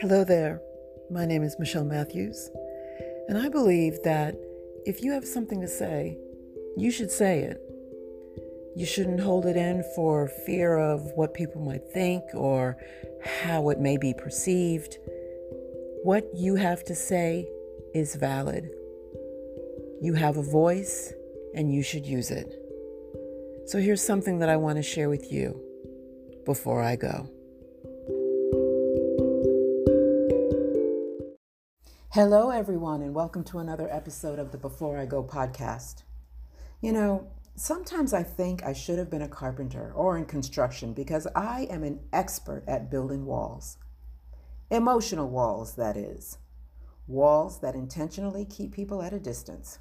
Hello there. My name is Michelle Matthews, and I believe that if you have something to say, you should say it. You shouldn't hold it in for fear of what people might think or how it may be perceived. What you have to say is valid. You have a voice and you should use it. So here's something that I want to share with you before I go. Hello, everyone, and welcome to another episode of the Before I Go podcast. You know, sometimes I think I should have been a carpenter or in construction because I am an expert at building walls. Emotional walls, that is. Walls that intentionally keep people at a distance.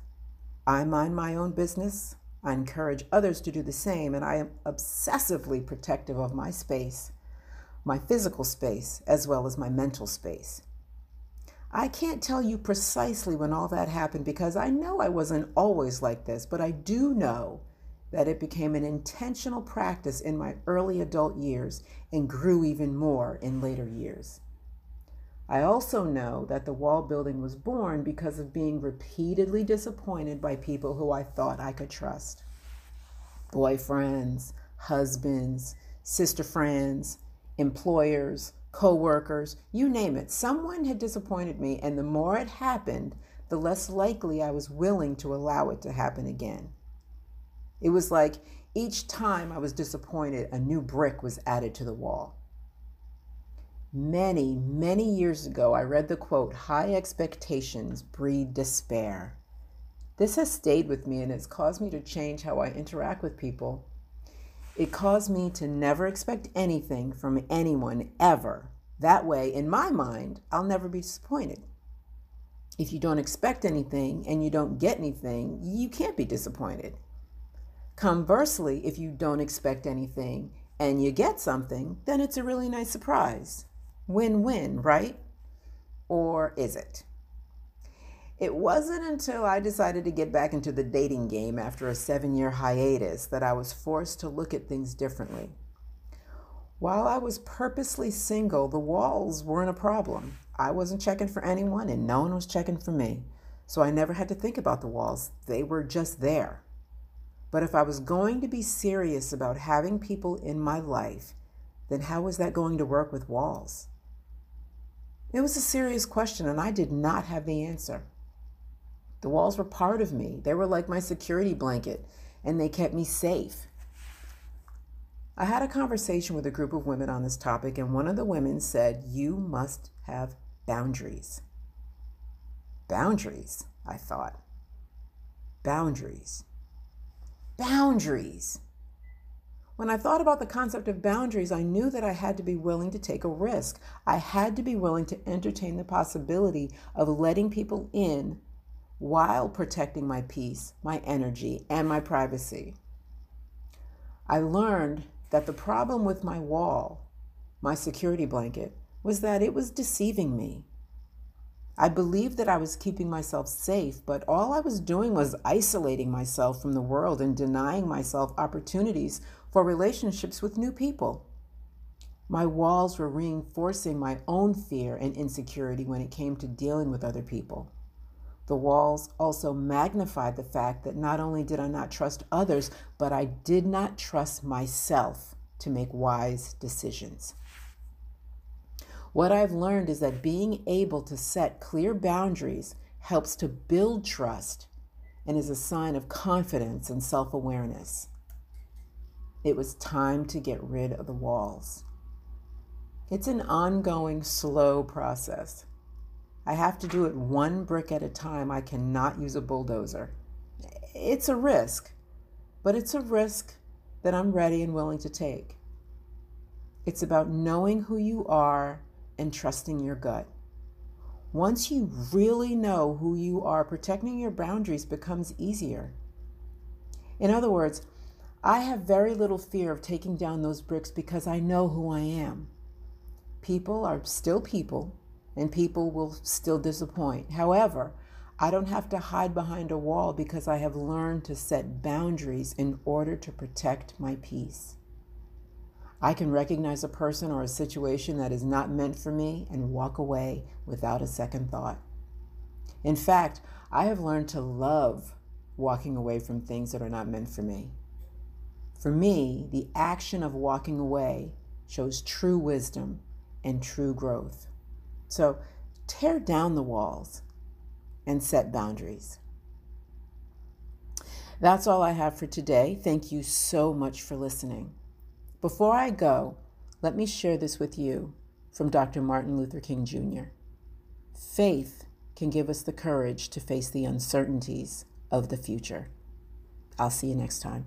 I mind my own business. I encourage others to do the same, and I am obsessively protective of my space, my physical space, as well as my mental space. I can't tell you precisely when all that happened because I know I wasn't always like this, but I do know that it became an intentional practice in my early adult years and grew even more in later years. I also know that the wall building was born because of being repeatedly disappointed by people who I thought I could trust boyfriends, husbands, sister friends, employers, coworkers, you name it. Someone had disappointed me, and the more it happened, the less likely I was willing to allow it to happen again. It was like each time I was disappointed, a new brick was added to the wall. Many, many years ago, I read the quote High expectations breed despair. This has stayed with me and has caused me to change how I interact with people it caused me to never expect anything from anyone ever. That way, in my mind, I'll never be disappointed. If you don't expect anything and you don't get anything, you can't be disappointed. Conversely, if you don't expect anything and you get something, then it's a really nice surprise. Win win, right? Or is it? It wasn't until I decided to get back into the dating game after a seven year hiatus that I was forced to look at things differently. While I was purposely single, the walls weren't a problem. I wasn't checking for anyone, and no one was checking for me. So I never had to think about the walls, they were just there. But if I was going to be serious about having people in my life, then how was that going to work with walls? It was a serious question, and I did not have the answer. The walls were part of me. They were like my security blanket, and they kept me safe. I had a conversation with a group of women on this topic, and one of the women said, You must have boundaries. Boundaries, I thought. Boundaries. Boundaries. When I thought about the concept of boundaries, I knew that I had to be willing to take a risk. I had to be willing to entertain the possibility of letting people in while protecting my peace, my energy, and my privacy. I learned that the problem with my wall, my security blanket, was that it was deceiving me. I believed that I was keeping myself safe, but all I was doing was isolating myself from the world and denying myself opportunities for relationships with new people. My walls were reinforcing my own fear and insecurity when it came to dealing with other people. The walls also magnified the fact that not only did I not trust others, but I did not trust myself to make wise decisions. What I've learned is that being able to set clear boundaries helps to build trust and is a sign of confidence and self awareness. It was time to get rid of the walls. It's an ongoing, slow process. I have to do it one brick at a time. I cannot use a bulldozer. It's a risk, but it's a risk that I'm ready and willing to take. It's about knowing who you are and trusting your gut. Once you really know who you are, protecting your boundaries becomes easier. In other words, I have very little fear of taking down those bricks because I know who I am. People are still people, and people will still disappoint. However, I don't have to hide behind a wall because I have learned to set boundaries in order to protect my peace. I can recognize a person or a situation that is not meant for me and walk away without a second thought. In fact, I have learned to love walking away from things that are not meant for me. For me, the action of walking away shows true wisdom and true growth. So tear down the walls and set boundaries. That's all I have for today. Thank you so much for listening. Before I go, let me share this with you from Dr. Martin Luther King Jr. Faith can give us the courage to face the uncertainties of the future. I'll see you next time.